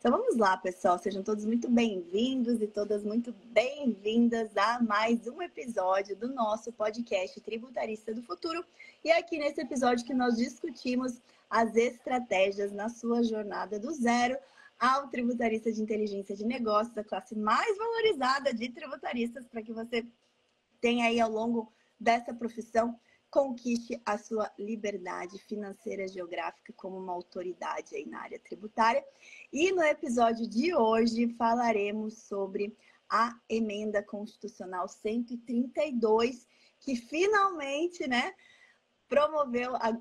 Então vamos lá, pessoal. Sejam todos muito bem-vindos e todas muito bem-vindas a mais um episódio do nosso podcast Tributarista do Futuro. E é aqui nesse episódio que nós discutimos as estratégias na sua jornada do zero ao tributarista de inteligência de negócios, a classe mais valorizada de tributaristas, para que você tenha aí ao longo dessa profissão conquiste a sua liberdade financeira geográfica como uma autoridade aí na área tributária. E no episódio de hoje falaremos sobre a emenda constitucional 132, que finalmente, né, promoveu a,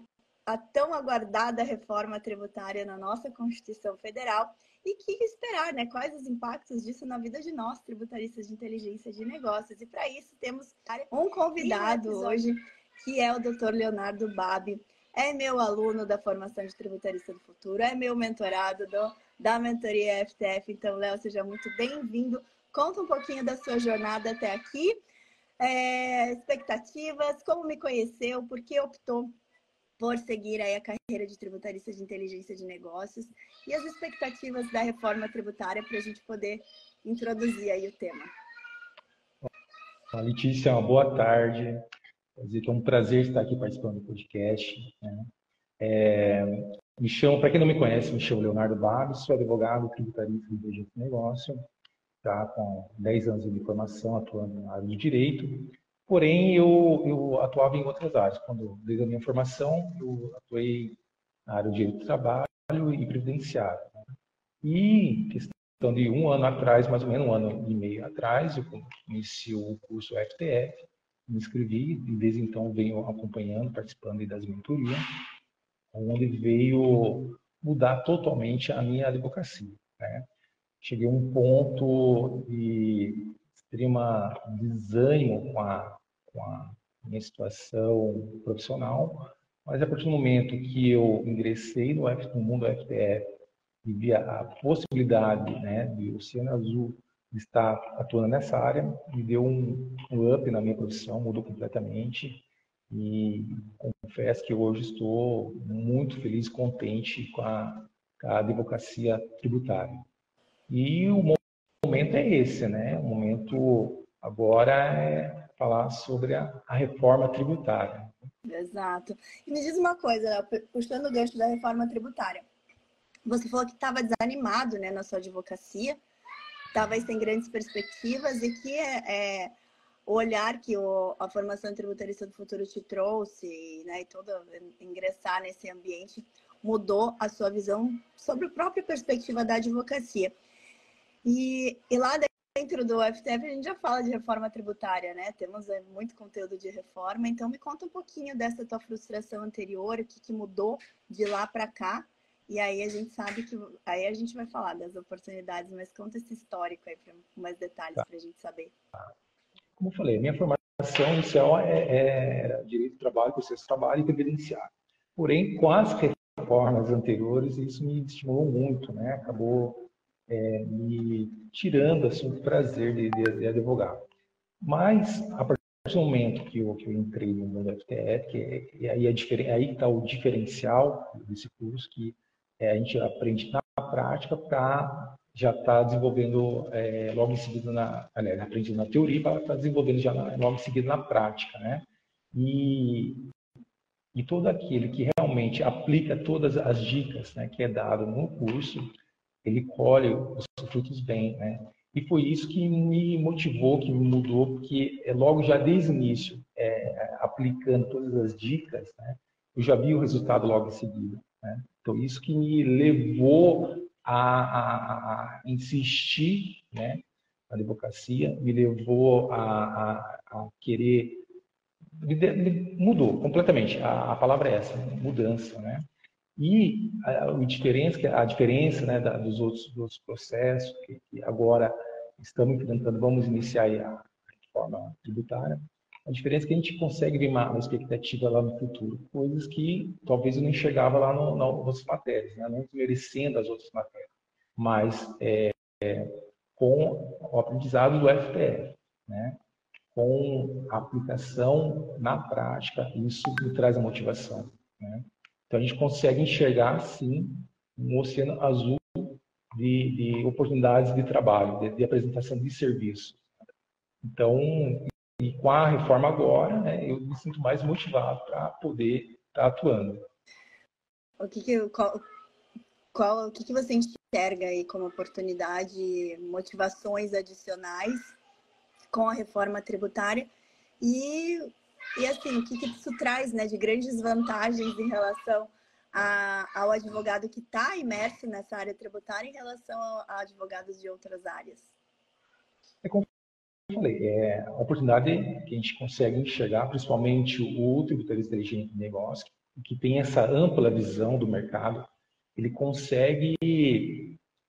a tão aguardada reforma tributária na nossa Constituição Federal e que esperar, né? Quais os impactos disso na vida de nós, tributaristas de inteligência de negócios. E para isso temos um convidado hoje que é o Dr. Leonardo Babi. É meu aluno da formação de tributarista do futuro, é meu mentorado do, da mentoria FTF. Então, Léo, seja muito bem-vindo. Conta um pouquinho da sua jornada até aqui, é, expectativas, como me conheceu, por que optou por seguir aí a carreira de tributarista de inteligência de negócios e as expectativas da reforma tributária para a gente poder introduzir aí o tema. Letícia, uma boa tarde. Que é um prazer estar aqui participando do podcast. Né? É, me chamo, para quem não me conhece, me chamo Leonardo Barros, sou advogado tributarista de inteligência de negócio, tá, com 10 anos de formação, atuando na área de direito. Porém, eu, eu atuava em outras áreas. Quando, desde a minha formação, eu atuei na área de direito do trabalho e previdenciário. Né? E questão de um ano atrás, mais ou menos um ano e meio atrás, eu comecei o curso FTF, me inscrevi e desde então venho acompanhando, participando das mentorias, onde veio mudar totalmente a minha advocacia. Né? Cheguei a um ponto de extrema desânimo com a, com a minha situação profissional, mas a partir do momento que eu ingressei no, F, no mundo FTF e vi a possibilidade né, de Oceano Azul estar atuando nessa área me deu um, um up na minha profissão, mudou completamente e confesso que hoje estou muito feliz contente com a, com a advocacia tributária. E o momento é esse, né? O momento agora é falar sobre a, a reforma tributária. Exato. E me diz uma coisa, puxando o gancho da reforma tributária. Você falou que estava desanimado né, na sua advocacia, talvez sem grandes perspectivas e que é, é o olhar que o, a formação tributarista do futuro te trouxe, né, e todo ingressar nesse ambiente mudou a sua visão sobre a própria perspectiva da advocacia. E, e lá dentro do FTF a gente já fala de reforma tributária, né? Temos é, muito conteúdo de reforma, então me conta um pouquinho dessa tua frustração anterior, o que, que mudou de lá para cá e aí a gente sabe que. Aí a gente vai falar das oportunidades, mas conta esse histórico aí para mais detalhes tá. para a gente saber. Como eu falei, minha formação inicial é, é, direito do trabalho, processo de trabalho e previdenciário. Porém, com as reformas anteriores, isso me estimulou muito, né? Acabou é, me tirando assim, o prazer de, de, de advogar. Mas, a partir do momento que eu, que eu entrei no mundo FTE, que é aí, é aí está o diferencial desse curso, que é, a gente aprende na prática para já estar tá desenvolvendo é, logo em seguida na, aliás, aprende na teoria para estar tá desenvolvendo já na, logo em seguida na prática, né? E, e todo aquele que realmente aplica todas as dicas né, que é dado no curso, ele colhe os frutos bem, né? E foi isso que me motivou, que me mudou, porque é logo já desde o início, é, aplicando todas as dicas, né, eu já vi o resultado logo em seguida. Né? Então, isso que me levou a, a, a insistir né, na advocacia, me levou a, a querer. Mudou completamente. A, palavra é essa, mudança. Né? E a, diferença, a diferença né, da, dos, outros, dos processos que, que agora estamos enfrentando, vamos iniciar a reforma tributária, a diferença é que a gente consegue ver uma, expectativa lá no futuro, coisas que talvez eu não enxergava lá no, nas outras matérias, né? não desmerecendo as outras matérias, mas é, é, com o aprendizado do FPF, né? com a aplicação na prática, isso me traz a motivação. Né? Então a gente consegue enxergar, sim, um oceano azul de, de oportunidades de trabalho, de, de, apresentação de serviço. Então, e com a reforma agora, né, eu me sinto mais motivado para poder estar tá atuando. O que, que qual, qual, o que, que você enxerga aí como oportunidade, motivações adicionais com a reforma tributária? E, e assim, o que, que isso traz né, de grandes vantagens em relação a, ao advogado que está imerso nessa área tributária em relação a, a advogados de outras áreas? É como falei, é a oportunidade que a gente consegue enxergar, principalmente o tributarista inteligente de negócio, que tem essa ampla visão do mercado, ele consegue,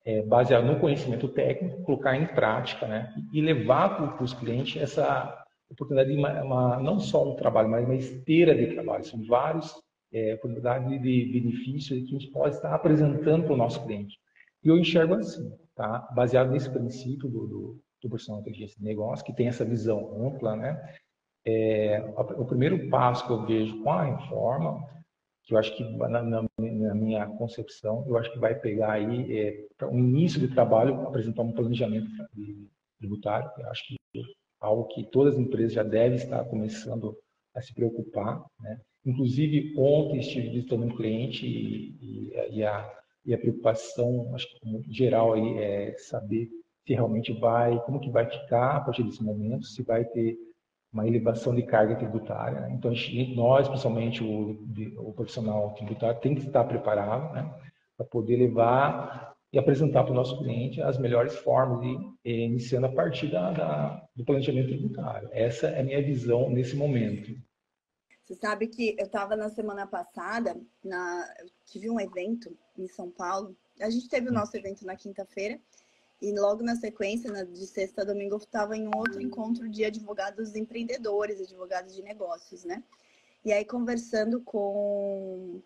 é, baseado no conhecimento técnico, colocar em prática né, e levar para os clientes essa oportunidade de uma, uma, não só um trabalho, mas uma esteira de trabalho. São vários é, oportunidades de benefícios que a gente pode estar apresentando para o nosso cliente. E eu enxergo assim, tá? baseado nesse princípio do, do, do profissional de inteligência de negócio, que tem essa visão ampla, né? É, o primeiro passo que eu vejo com a reforma que eu acho que na, na, na, minha concepção, eu acho que vai pegar aí é, um início de trabalho, apresentar um planejamento tributário, eu acho que é algo que todas as empresas já devem estar começando a se preocupar, né? Inclusive, ontem estive visitando um cliente e, e, e, a, e a preocupação, acho que geral aí é saber se realmente vai, como que vai ficar a partir desse momento, se vai ter uma elevação de carga tributária. Né? Então, nós, principalmente o, o, profissional tributário, tem que estar preparado né, para poder levar e apresentar para o nosso cliente as melhores formas, de, eh, iniciando a partir da, da, do planejamento tributário. Essa é a minha visão nesse momento. Você sabe que eu estava na semana passada, na, tive um evento em São Paulo. A gente teve o nosso evento na quinta-feira e logo na sequência, de sexta a domingo, eu estava em outro encontro de advogados empreendedores, advogados de negócios, né? E aí, conversando com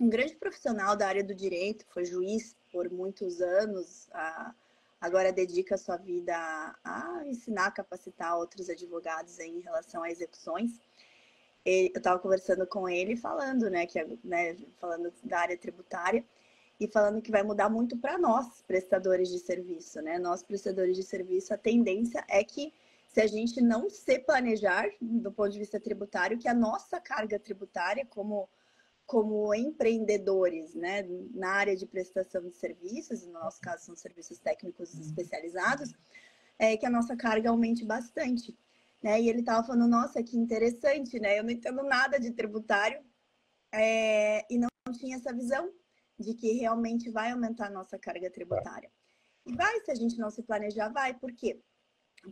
um grande profissional da área do direito, foi juiz por muitos anos, a, agora dedica sua vida a, a ensinar, capacitar outros advogados em relação a execuções. eu estava conversando com ele, falando, né, que, né, falando da área tributária, e falando que vai mudar muito para nós, prestadores de serviço, né? Nós, prestadores de serviço, a tendência é que se a gente não se planejar do ponto de vista tributário, que a nossa carga tributária como como empreendedores, né, na área de prestação de serviços, no nosso caso são serviços técnicos especializados, é que a nossa carga aumente bastante, né? E ele estava falando, nossa, que interessante, né? Eu não entendo nada de tributário é, e não tinha essa visão de que realmente vai aumentar a nossa carga tributária. E vai, se a gente não se planejar, vai. Por quê?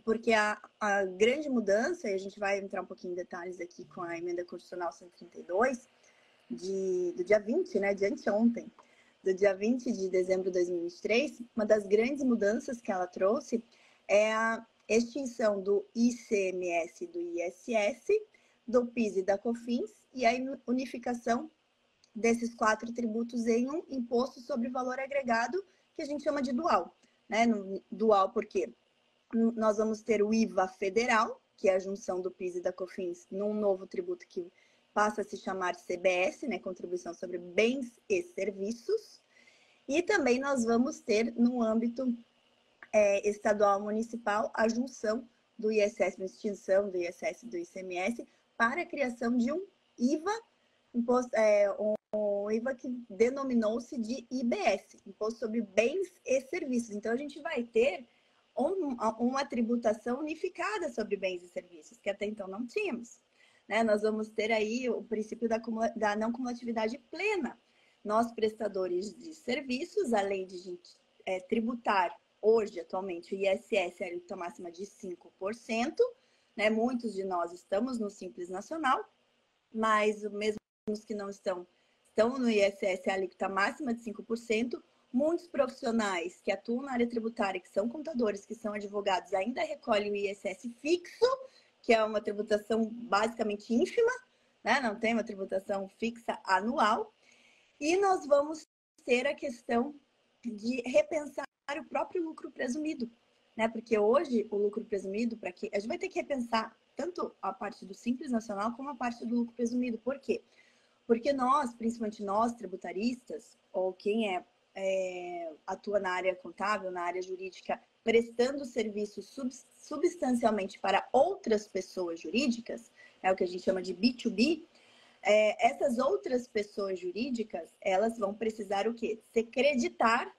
Porque a, a grande mudança, e a gente vai entrar um pouquinho em detalhes aqui com a emenda constitucional 132, de, do dia 20, né, de anteontem, do dia 20 de dezembro de 2023, uma das grandes mudanças que ela trouxe é a extinção do ICMS do ISS, do PIS e da COFINS e a unificação desses quatro tributos em um imposto sobre valor agregado, que a gente chama de dual. Né? Dual porque nós vamos ter o IVA federal, que é a junção do PIS e da COFINS, num novo tributo que passa a se chamar CBS, né? Contribuição sobre Bens e Serviços. E também nós vamos ter, no âmbito é, estadual municipal, a junção do ISS, uma extinção do ISS e do ICMS, para a criação de um IVA, imposto, é, um, o IVA que denominou-se de IBS, Imposto sobre Bens e Serviços. Então, a gente vai ter um, uma tributação unificada sobre bens e serviços, que até então não tínhamos. Né? Nós vamos ter aí o princípio da, da não cumulatividade plena. Nós, prestadores de serviços, além de gente, é, tributar hoje, atualmente, o ISS, a alíquota máxima de 5%, né? muitos de nós estamos no Simples Nacional, mas mesmo os que não estão estão no ISS a alíquota máxima de 5%. Muitos profissionais que atuam na área tributária, que são contadores, que são advogados, ainda recolhem o ISS fixo, que é uma tributação basicamente ínfima, né? não tem uma tributação fixa anual. E nós vamos ter a questão de repensar o próprio lucro presumido, né? Porque hoje o lucro presumido, para que a gente vai ter que repensar tanto a parte do simples nacional como a parte do lucro presumido. Por quê? Porque nós, principalmente nós tributaristas, ou quem é é, atua na área contábil, na área jurídica, prestando serviços sub, substancialmente para outras pessoas jurídicas, é o que a gente chama de B2B, é, essas outras pessoas jurídicas, elas vão precisar o quê? Se creditar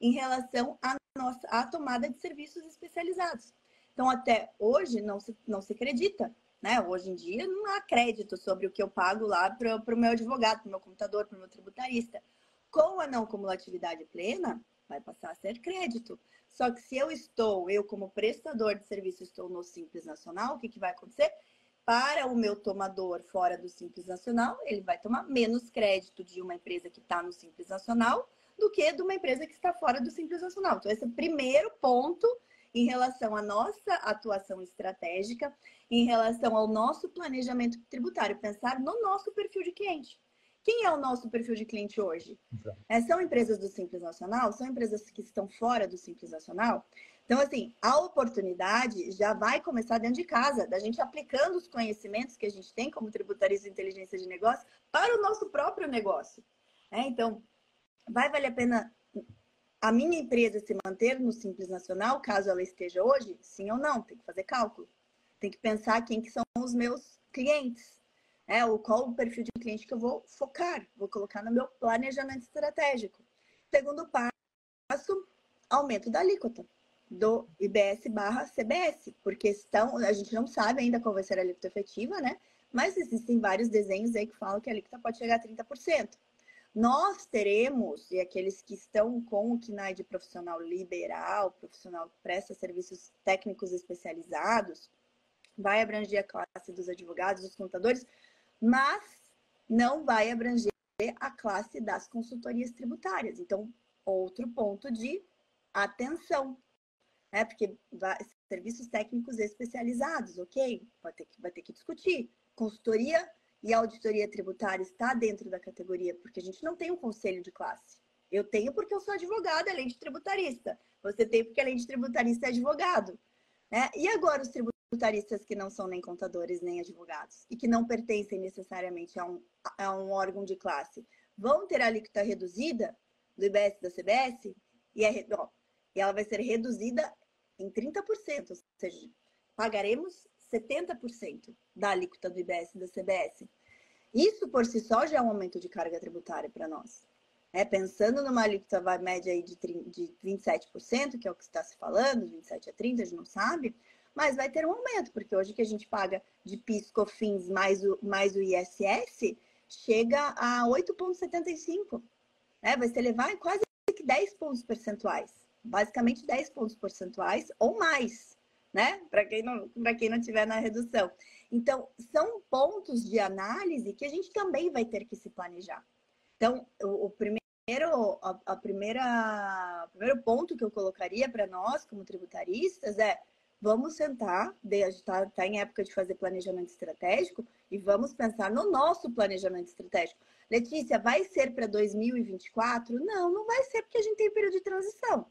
em relação à nossa à tomada de serviços especializados. Então, até hoje, não se, não se acredita. Né? Hoje em dia, não há crédito sobre o que eu pago lá para o meu advogado, para o meu computador, para o meu tributarista. Com a não cumulatividade plena, vai passar a ser crédito. Só que se eu estou, eu como prestador de serviço, estou no Simples Nacional, o que, que vai acontecer? Para o meu tomador fora do Simples Nacional, ele vai tomar menos crédito de uma empresa que está no Simples Nacional do que de uma empresa que está fora do Simples Nacional. Então, esse é o primeiro ponto em relação à nossa atuação estratégica, em relação ao nosso planejamento tributário, pensar no nosso perfil de cliente. Quem é o nosso perfil de cliente hoje? É, são empresas do Simples Nacional? São empresas que estão fora do Simples Nacional? Então, assim, a oportunidade já vai começar dentro de casa, da gente aplicando os conhecimentos que a gente tem como tributarista de inteligência de negócio para o nosso próprio negócio. É, então, vai valer a pena a minha empresa se manter no Simples Nacional, caso ela esteja hoje? Sim ou não? Tem que fazer cálculo. Tem que pensar quem que são os meus clientes. É, ou qual o perfil de cliente que eu vou focar, vou colocar no meu planejamento estratégico. Segundo passo, aumento da alíquota do IBS barra CBS, porque estão, a gente não sabe ainda qual vai ser a alíquota efetiva, né? Mas existem vários desenhos aí que falam que a alíquota pode chegar a 30%. Nós teremos, e aqueles que estão com o KNAI de profissional liberal, profissional que presta serviços técnicos especializados, vai abranger a classe dos advogados, dos contadores, mas não vai abranger a classe das consultorias tributárias. Então, outro ponto de atenção, né? Porque vai, serviços técnicos especializados, ok? Vai ter que, vai ter que discutir. Consultoria e a auditoria tributária está dentro da categoria, porque a gente não tem um conselho de classe. Eu tenho porque eu sou advogada, além de tributarista. Você tem porque além de tributarista é advogado. Né? E agora os tributaristas que não são nem contadores nem advogados e que não pertencem necessariamente a um, a um órgão de classe, vão ter a alíquota reduzida do IBS da CBS e, é, ó, e ela vai ser reduzida em 30%, ou seja, pagaremos 70% da alíquota do IBS e da CBS. Isso por si só já é um aumento de carga tributária para nós. É, pensando numa alíquota média aí de, de 27%, que é o que está se falando, 27 a 30, a gente não sabe, mas vai ter um aumento, porque hoje que a gente paga de PIS, COFINS mais o, mais o ISS, chega a 8,75. Né? Vai se elevar em quase 10 pontos percentuais. Basicamente 10 pontos percentuais ou mais né? Para quem não para quem não tiver na redução. Então, são pontos de análise que a gente também vai ter que se planejar. Então, o, o primeiro a, a primeira o primeiro ponto que eu colocaria para nós como tributaristas é vamos sentar, está tá em época de fazer planejamento estratégico e vamos pensar no nosso planejamento estratégico. Letícia, vai ser para 2024? Não, não vai ser porque a gente tem período de transição.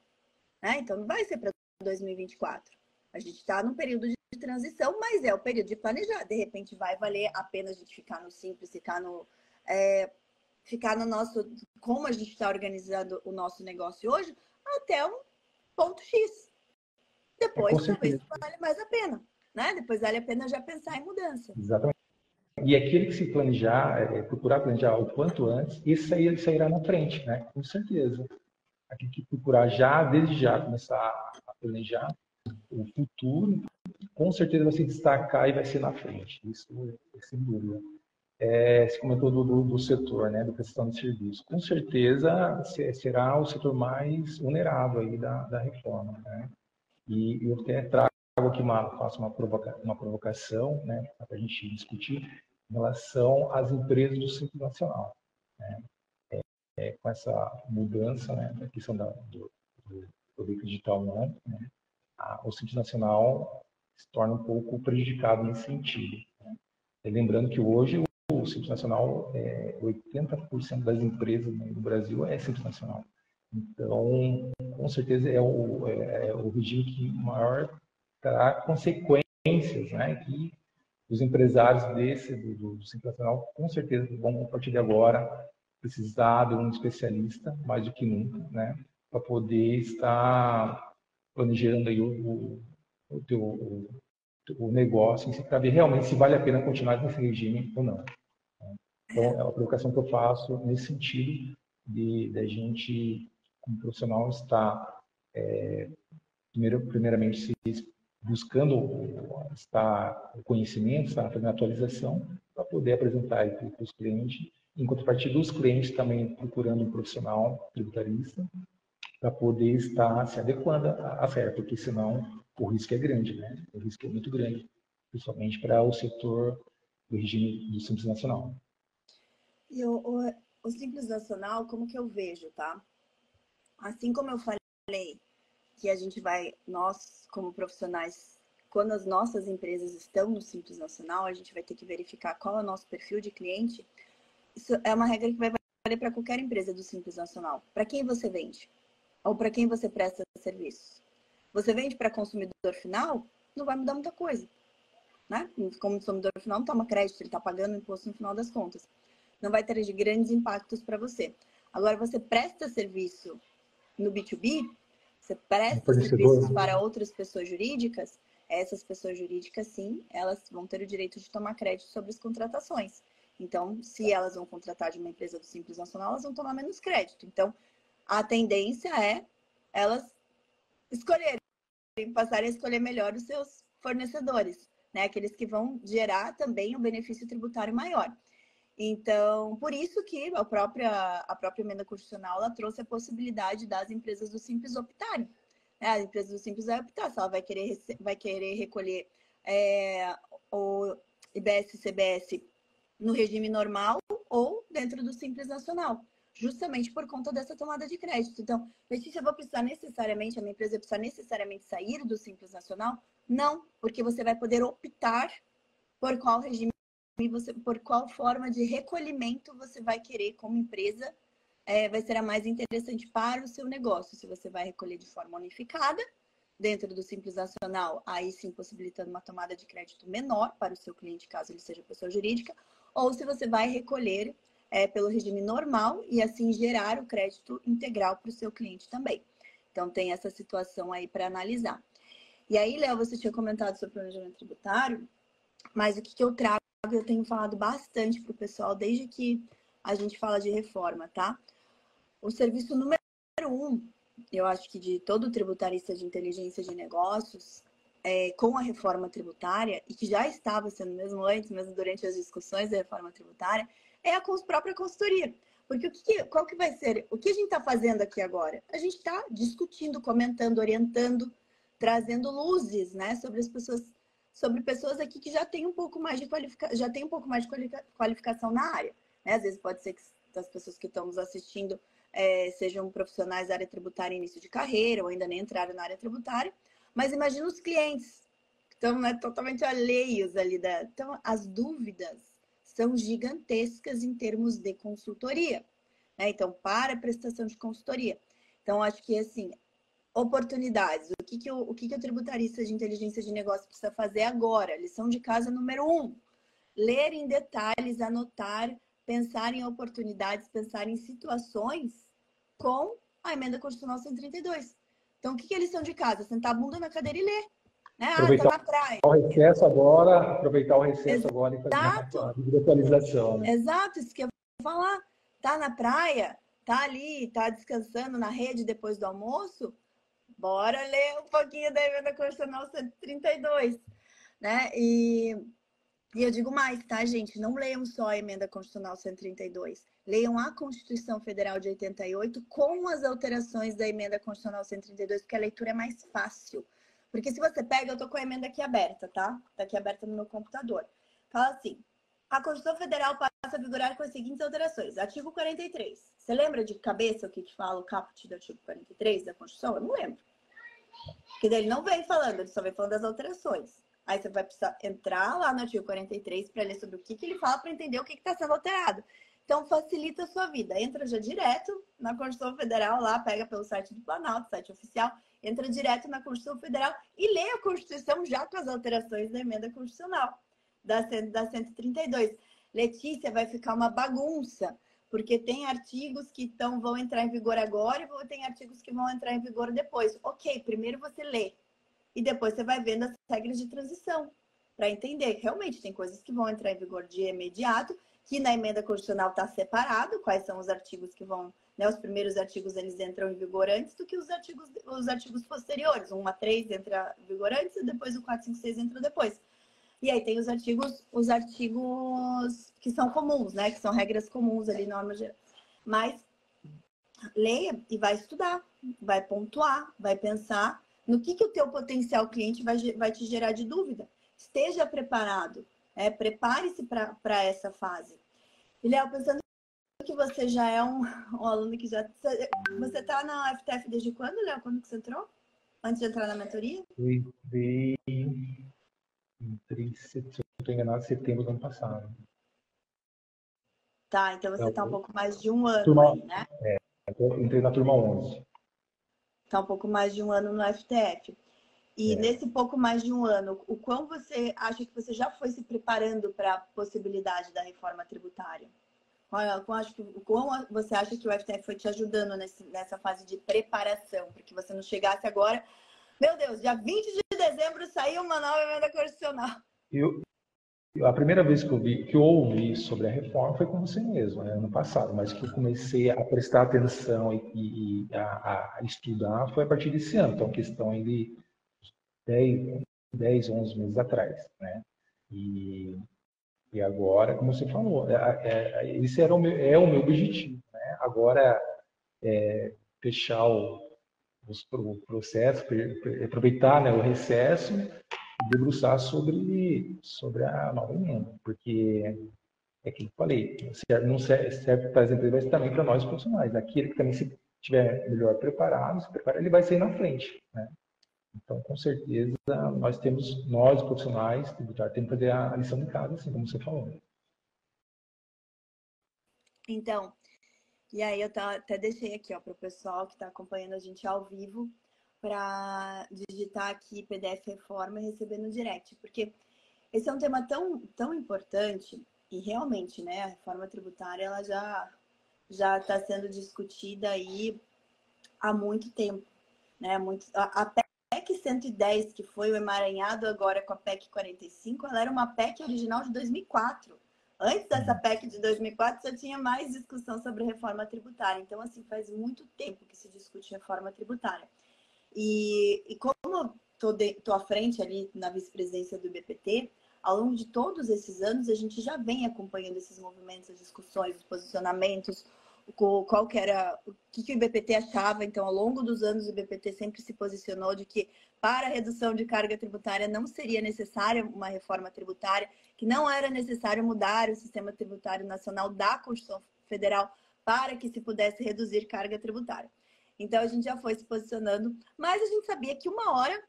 Né? Então, não vai ser para 2024. A gente está num período de transição, mas é o período de planejar. De repente, vai valer a pena a gente ficar no simples, ficar no. É, ficar no nosso. Como a gente está organizando o nosso negócio hoje, até um ponto X. Depois, é, talvez vale mais a pena. Né? Depois vale a pena já pensar em mudança. Exatamente. E aquele que se planejar, é, procurar planejar o quanto antes, esse aí ele sairá na frente, né? Com certeza. Aquele que procurar já, desde já, começar a planejar, o futuro, com certeza vai se destacar e vai ser na frente. Isso é sem dúvida. É, você comentou do, do, do, setor, né, da prestação de serviço. Com certeza será o setor mais vulnerável aí da, da reforma. Né? E eu até trago aqui uma, faço uma, provoca, uma provocação né, para a gente discutir em relação às empresas do Simples Nacional. Né? É, é, com essa mudança né, da questão da, do, do poder digital não, né? O Simples Nacional se torna um pouco prejudicado nesse sentido. Né? Lembrando que hoje o Simples Nacional, é, 80% das empresas no Brasil é Simples Nacional. Então, com certeza é o, é, é o regime que maior terá consequências, né? Que os empresários desse, do, do Simples Nacional, com certeza vão, a partir de agora, precisar de um especialista, mais do que nunca, né? Para poder estar planejando aí o, o, teu o, o negócio, para ver realmente se vale a pena continuar nesse regime ou não. Então, é uma provocação que eu faço nesse sentido de, de a gente, como profissional, estar, é, primeiro, primeiramente, se buscando estar o conhecimento, estar fazendo atualização, para poder apresentar para os clientes, em contrapartida dos clientes também procurando um profissional tributarista para poder estar se adequando a certo, porque senão o risco é grande, né? O risco é muito grande, principalmente para o setor do regime do Simples Nacional. E o, o, o Simples Nacional, como que eu vejo, tá? Assim como eu falei que a gente vai, nós como profissionais, quando as nossas empresas estão no Simples Nacional, a gente vai ter que verificar qual é o nosso perfil de cliente. Isso é uma regra que vai valer para qualquer empresa do Simples Nacional. Para quem você vende? Ou para quem você presta serviço? Você vende para consumidor final? Não vai mudar muita coisa. Né? Como consumidor final não toma crédito, ele está pagando imposto no final das contas não vai ter grandes impactos para você. Agora, você presta serviço no B2B, você presta serviços para outras pessoas jurídicas, essas pessoas jurídicas, sim, elas vão ter o direito de tomar crédito sobre as contratações. Então, se elas vão contratar de uma empresa do Simples Nacional, elas vão tomar menos crédito. Então, a tendência é elas escolherem, passarem a escolher melhor os seus fornecedores, né? Aqueles que vão gerar também um benefício tributário maior. Então, por isso que a própria, a própria emenda constitucional ela trouxe a possibilidade das empresas do Simples optarem. Né? A empresa do Simples vai optar se ela vai querer, vai querer recolher é, o IBS CBS no regime normal ou dentro do Simples Nacional, justamente por conta dessa tomada de crédito. Então, Letícia, eu vou precisar necessariamente, a minha empresa precisa necessariamente sair do Simples Nacional? Não, porque você vai poder optar por qual regime você, por qual forma de recolhimento você vai querer como empresa é, vai ser a mais interessante para o seu negócio. Se você vai recolher de forma unificada, dentro do Simples Nacional, aí sim possibilitando uma tomada de crédito menor para o seu cliente, caso ele seja pessoa jurídica, ou se você vai recolher é, pelo regime normal e assim gerar o crédito integral para o seu cliente também. Então tem essa situação aí para analisar. E aí, Léo, você tinha comentado sobre o planejamento tributário, mas o que, que eu trago eu tenho falado bastante para o pessoal desde que a gente fala de reforma, tá? O serviço número um, eu acho que de todo tributarista de inteligência de negócios, é, com a reforma tributária, e que já estava sendo mesmo antes, mesmo durante as discussões da reforma tributária, é a própria consultoria. Porque o que, qual que vai ser? O que a gente está fazendo aqui agora? A gente está discutindo, comentando, orientando, trazendo luzes né, sobre as pessoas sobre pessoas aqui que já têm um pouco mais de qualificação, já tem um pouco mais de qualificação na área. Né? Às vezes pode ser que as pessoas que estão nos assistindo é, sejam profissionais da área tributária início de carreira ou ainda nem entraram na área tributária, mas imagina os clientes que estão né, totalmente alheios ali da. Então, as dúvidas são gigantescas em termos de consultoria. Né? Então, para prestação de consultoria. Então, acho que assim, oportunidades. O que, que, o, o, que, que o tributarista de inteligência de negócio precisa fazer agora? Lição de casa número um: ler em detalhes, anotar, pensar em oportunidades, pensar em situações com a emenda constitucional 132. Então, o que, que é lição de casa? Sentar a bunda na cadeira e ler. Né? Aproveitar ah, tá na praia. o recesso agora, aproveitar o recesso Exato. agora e fazer a atualização. Né? Exato, isso que eu vou falar. Tá na praia, tá ali, tá descansando na rede depois do almoço, bora ler um pouquinho da emenda constitucional 132, né? E, e eu digo mais, tá, gente? Não leiam só a emenda constitucional 132. Leiam a Constituição Federal de 88 com as alterações da emenda constitucional 132, porque a leitura é mais fácil. Porque se você pega, eu tô com a emenda aqui aberta, tá? Tá aqui aberta no meu computador. Fala assim: a Constituição Federal passa a vigorar com as seguintes alterações. Artigo 43. Você lembra de cabeça o que, que fala o caput do artigo 43 da Constituição? Eu não lembro. Porque daí ele não vem falando, ele só vem falando das alterações. Aí você vai precisar entrar lá no artigo 43 para ler sobre o que, que ele fala para entender o que está sendo alterado. Então, facilita a sua vida. Entra já direto na Constituição Federal, lá, pega pelo site do Planalto, site oficial, entra direto na Constituição Federal e lê a Constituição já com as alterações da emenda constitucional da, da 132. Letícia, vai ficar uma bagunça, porque tem artigos que tão, vão entrar em vigor agora e tem artigos que vão entrar em vigor depois. Ok, primeiro você lê e depois você vai vendo as regras de transição para entender. Realmente tem coisas que vão entrar em vigor de imediato, que na emenda constitucional está separado, quais são os artigos que vão, né, os primeiros artigos eles entram em vigor antes do que os artigos, os artigos posteriores. 1 a 3 entra em vigor antes e depois o 4, 5, 6 entra depois. E aí tem os artigos, os artigos que são comuns, né? Que são regras comuns ali, normas gerais. Mas leia e vai estudar, vai pontuar, vai pensar no que, que o teu potencial cliente vai, vai te gerar de dúvida. Esteja preparado, é, prepare-se para essa fase. E, Léo, pensando você já é um, um aluno que já... Você está na FTF desde quando, Léo? Quando que você entrou? Antes de entrar na mentoria? Fui, Entrei, se eu estou enganado, setembro do ano passado. Tá, então você está um pouco mais de um ano turma, aí, né? É, entrei na turma 11. Está um pouco mais de um ano no FTF. E é. nesse pouco mais de um ano, o quão você acha que você já foi se preparando para a possibilidade da reforma tributária? O quão você acha que o FTF foi te ajudando nessa fase de preparação, para que você não chegasse agora meu Deus, dia 20 de dezembro saiu uma nova emenda constitucional. Eu, a primeira vez que eu, vi, que eu ouvi sobre a reforma foi com você mesmo, né, ano passado, mas que eu comecei a prestar atenção e, e a, a, estudar foi a partir desse ano, então questão de 10, 10 11 meses atrás, né? E, e agora, como você falou, é, é, esse era o meu, é o meu objetivo, né? Agora, é, fechar o, o processo, aproveitar né, o recesso e debruçar sobre, sobre a nova emenda, porque é aquilo que eu falei, não serve, serve para as empresas, mas também para nós profissionais. Aquele que também se tiver melhor preparado, se preparar, ele vai sair na frente. Né? Então, com certeza, nós temos, nós profissionais, tributários, temos que fazer a lição de casa, assim como você falou. Então, e aí eu até deixei aqui para o pessoal que está acompanhando a gente ao vivo para digitar aqui PDF Reforma e receber no direct, porque esse é um tema tão, tão importante e realmente, né, a reforma tributária ela já já está sendo discutida aí há muito tempo, né? Muito, a, a PEC 110 que foi o emaranhado agora com a PEC 45, ela era uma PEC original de 2004. Antes dessa uhum. PEC de 2004, já tinha mais discussão sobre reforma tributária. Então, assim, faz muito tempo que se discute reforma tributária. E, e como estou à frente ali na vice-presidência do BPT, ao longo de todos esses anos, a gente já vem acompanhando esses movimentos, as discussões, os posicionamentos, qual que era, o que, que o IBPT achava. Então, ao longo dos anos, o IBPT sempre se posicionou de que para a redução de carga tributária não seria necessária uma reforma tributária, que não era necessário mudar o sistema tributário nacional da Constituição Federal para que se pudesse reduzir carga tributária. Então, a gente já foi se posicionando, mas a gente sabia que uma hora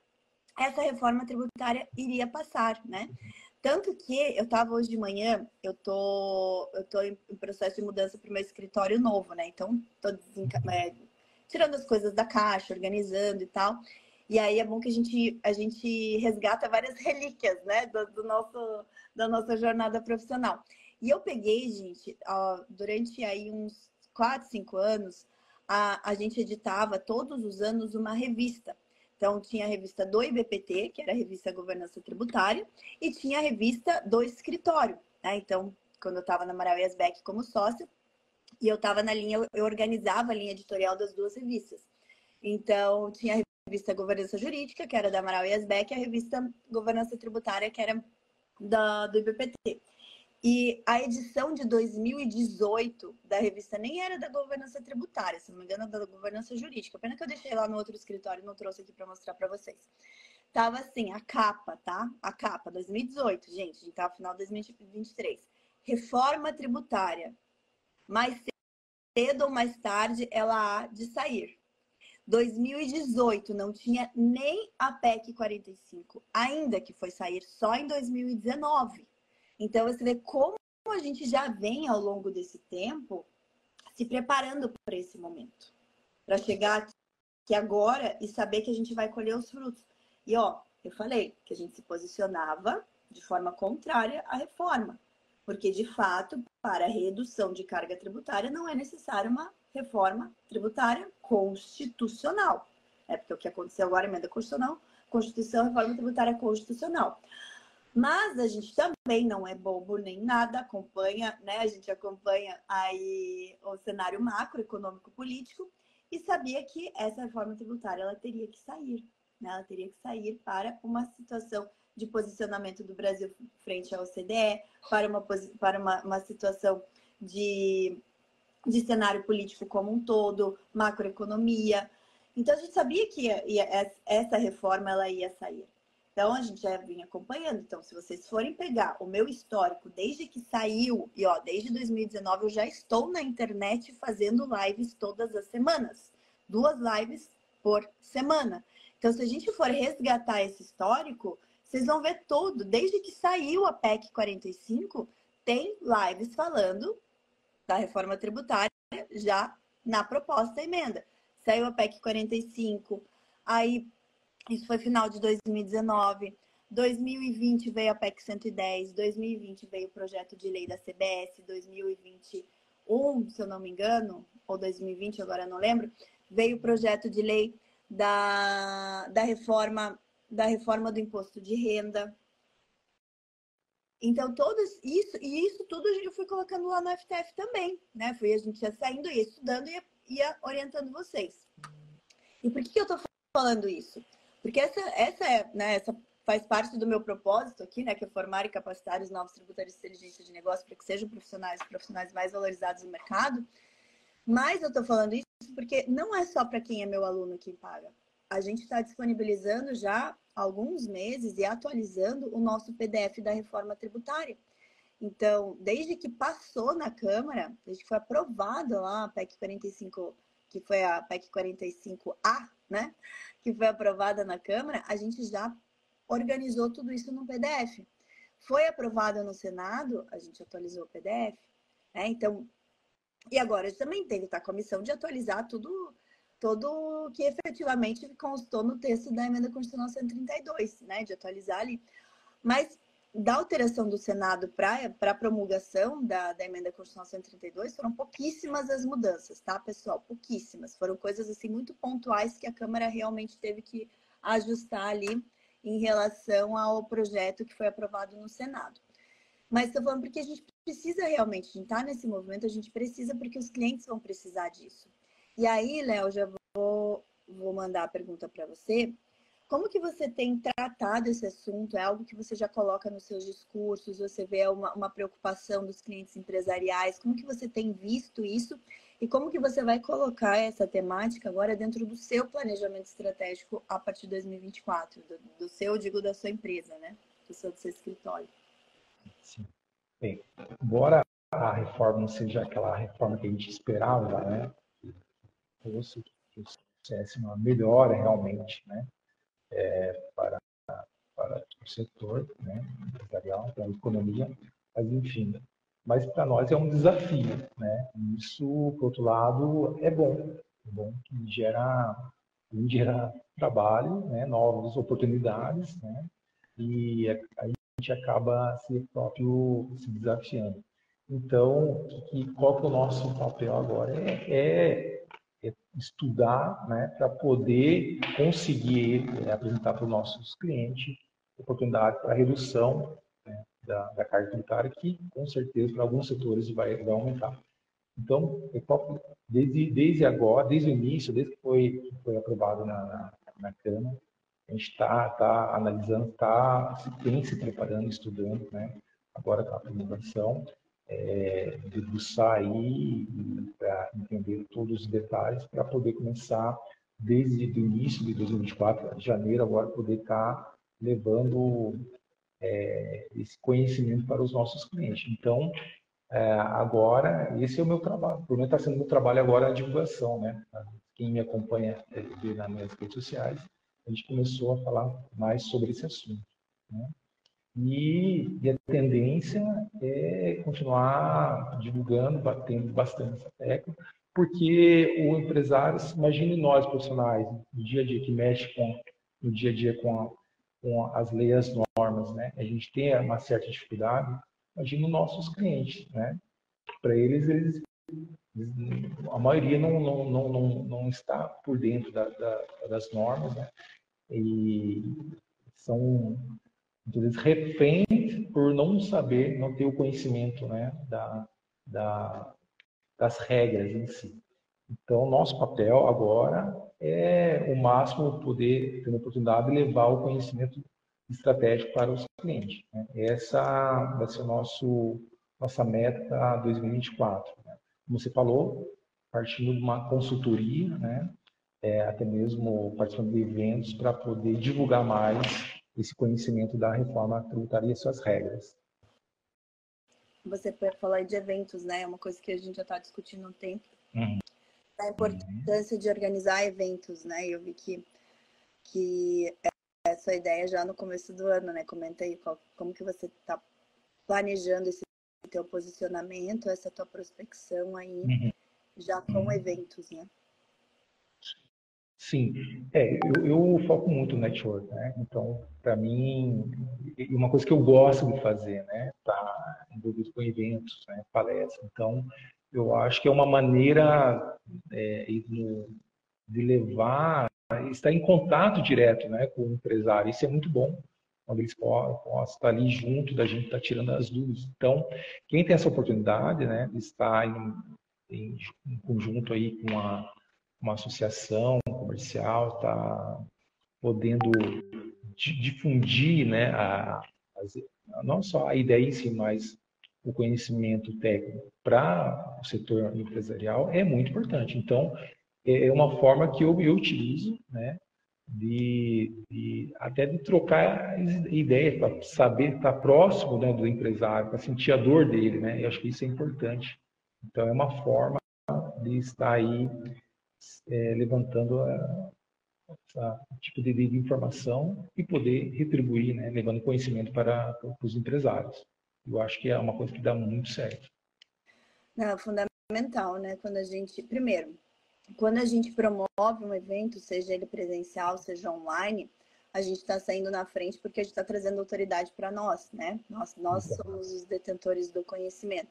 essa reforma tributária iria passar, né? Tanto que eu estava hoje de manhã, eu tô, eu tô em processo de mudança para o meu escritório novo, né? Então, tô é, tirando as coisas da caixa, organizando e tal. E aí é bom que a gente, a gente resgata várias relíquias, né? Do, do nosso, da nossa jornada profissional. E eu peguei, gente, ó, durante aí uns 4, 5 anos, a, a gente editava todos os anos uma revista então, tinha a revista do IBPT, que era a revista Governança Tributária, e tinha a revista do escritório. Né? Então, quando eu estava na Amaral Yasbeck como sócia, e eu estava na linha, eu organizava a linha editorial das duas revistas. Então, tinha a revista Governança Jurídica, que era da Amaral Yasbeck, e a revista Governança Tributária, que era da, do IBPT. E a edição de 2018 da revista nem era da governança tributária, se não me engano, da governança jurídica. Pena que eu deixei lá no outro escritório e não trouxe aqui para mostrar para vocês. Tava assim, a capa, tá? A capa, 2018, gente, a gente no final de 2023. Reforma tributária. Mais cedo ou mais tarde ela há de sair. 2018 não tinha nem a PEC 45, ainda que foi sair só em 2019. Então, você vê como a gente já vem ao longo desse tempo se preparando para esse momento. Para chegar aqui agora e saber que a gente vai colher os frutos. E, ó, eu falei que a gente se posicionava de forma contrária à reforma. Porque, de fato, para a redução de carga tributária não é necessária uma reforma tributária constitucional. É porque o que aconteceu agora, emenda constitucional, Constituição, reforma tributária constitucional. Mas a gente também não é bobo nem nada, acompanha, né? A gente acompanha aí o cenário macroeconômico político e sabia que essa reforma tributária ela teria que sair, né? Ela teria que sair para uma situação de posicionamento do Brasil frente ao OCDE, para uma, para uma, uma situação de, de cenário político como um todo, macroeconomia. Então a gente sabia que ia, ia, essa reforma ela ia sair. Então a gente já vinha acompanhando. Então, se vocês forem pegar o meu histórico desde que saiu, e ó, desde 2019 eu já estou na internet fazendo lives todas as semanas. Duas lives por semana. Então, se a gente for resgatar esse histórico, vocês vão ver tudo. Desde que saiu a PEC 45, tem lives falando da reforma tributária já na proposta da emenda. Saiu a PEC 45, aí isso foi final de 2019. 2020 veio a PEC 110, 2020 veio o projeto de lei da CBS, 2021, se eu não me engano, ou 2020, agora não lembro, veio o projeto de lei da, da reforma da reforma do imposto de renda. Então, todos isso, e isso tudo eu fui colocando lá no FTF também, né? Fui, a gente ia saindo, ia estudando e ia, ia, orientando vocês. E por que, que eu estou falando isso? Porque essa, essa, é, né, essa faz parte do meu propósito aqui, né, que é formar e capacitar os novos tributários de inteligência de negócio para que sejam profissionais, profissionais mais valorizados no mercado. Mas eu estou falando isso porque não é só para quem é meu aluno quem paga. A gente está disponibilizando já há alguns meses e atualizando o nosso PDF da reforma tributária. Então, desde que passou na Câmara, desde que foi aprovada lá a PEC 45, que foi a PEC 45A, né? Que foi aprovada na Câmara, a gente já organizou tudo isso no PDF. Foi aprovado no Senado, a gente atualizou o PDF, né? Então, e agora também tem que estar com a missão de atualizar tudo, todo que efetivamente constou no texto da emenda constitucional 132, né? De atualizar ali. Mas da alteração do Senado para a promulgação da, da emenda constitucional 132 foram pouquíssimas as mudanças, tá, pessoal? Pouquíssimas. Foram coisas assim muito pontuais que a Câmara realmente teve que ajustar ali em relação ao projeto que foi aprovado no Senado. Mas estou falando porque a gente precisa realmente, a gente está nesse movimento, a gente precisa porque os clientes vão precisar disso. E aí, Léo, já vou, vou mandar a pergunta para você. Como que você tem tratado esse assunto? É algo que você já coloca nos seus discursos? Você vê uma, uma preocupação dos clientes empresariais? Como que você tem visto isso? E como que você vai colocar essa temática agora dentro do seu planejamento estratégico a partir de 2024? Do, do seu, digo, da sua empresa, né? Do seu, do seu escritório. Sim. Bem, embora a reforma não seja aquela reforma que a gente esperava, né? Que fosse uma melhora realmente, né? É, para, para o setor né, empresarial, para a economia, mas enfim. Mas para nós é um desafio, né? Isso, por outro lado, é bom, é bom que gera, gera trabalho, né? novas oportunidades, né? E a, gente acaba se próprio se desafiando. Então, que, qual que é o nosso papel agora? É é estudar né, para poder conseguir é, apresentar para os nossos clientes oportunidade para redução né, da, da, carga tributária, que com certeza para alguns setores vai, vai aumentar. Então, desde, desde agora, desde o início, desde que foi, foi aprovado na, na, na Câmara, a gente está tá analisando, está se, tem se preparando, estudando, né? agora com a apresentação, é, debruçar aí para entender todos os detalhes, para poder começar desde o início de 2024, janeiro, agora poder estar tá levando é, esse conhecimento para os nossos clientes. Então, é, agora, esse é o meu trabalho. Pelo menos está sendo meu trabalho agora a divulgação, né? Quem me acompanha nas minhas redes sociais, a gente começou a falar mais sobre esse assunto. Né? E, e, a tendência é continuar divulgando, batendo bastante essa tecla, porque o empresário, imagine nós profissionais, no dia a dia que mexe com no dia a dia com, a, com as leis, as normas, né? A gente tem uma certa dificuldade, imagina nossos clientes, né? Para eles, eles, a maioria não, não, não, não, não está por dentro da, da, das normas, né? E são muitas vezes reféns por não saber, não ter o conhecimento, né? Da, da, das regras em si. Então, nosso papel agora é o máximo poder ter a oportunidade de levar o conhecimento estratégico para os clientes. Né? Essa vai ser nosso nossa meta 2024. Né? Como você falou, partindo de uma consultoria, né? É, até mesmo participando de eventos para poder divulgar mais esse conhecimento da reforma tributária e suas regras. Você falar de eventos, né? É uma coisa que a gente já está discutindo há um tempo. Uhum. A importância uhum. de organizar eventos, né? Eu vi que, que essa ideia já no começo do ano, né? Comenta aí qual, como que você está planejando esse teu posicionamento, essa tua prospecção aí, uhum. já com uhum. eventos, né? Sim, é, eu, eu, foco muito no network, né? Então, para mim, uma coisa que eu gosto de fazer, né? Tá envolvido com eventos, né? palestras. Então, eu acho que é uma maneira é, de levar, estar em contato direto, né? Com o empresário. Isso é muito bom quando eles possam estar ali junto da gente, tá tirando as dúvidas. Então, quem tem essa oportunidade, né? De estar em, em, em conjunto aí com uma, uma associação comercial, está podendo difundir né, a, a, não só a ideia em si, mas o conhecimento técnico para o setor empresarial é muito importante. Então, é, é uma forma que eu, eu utilizo, né, de, de, até de trocar ideias, para saber estar próximo né, do empresário, para sentir a dor dele, né? Eu acho que isso é importante. Então, é uma forma de estar aí é, levantando a, essa tipo de, de, informação e poder retribuir, né, levando conhecimento para, para os empresários. Eu acho que é uma coisa que dá muito certo. Não, é fundamental, né? Quando a gente, primeiro, quando a gente promove um evento, seja ele presencial, seja online, a gente está saindo na frente porque a gente está trazendo autoridade para nós, né? Nós, nós somos os detentores do conhecimento.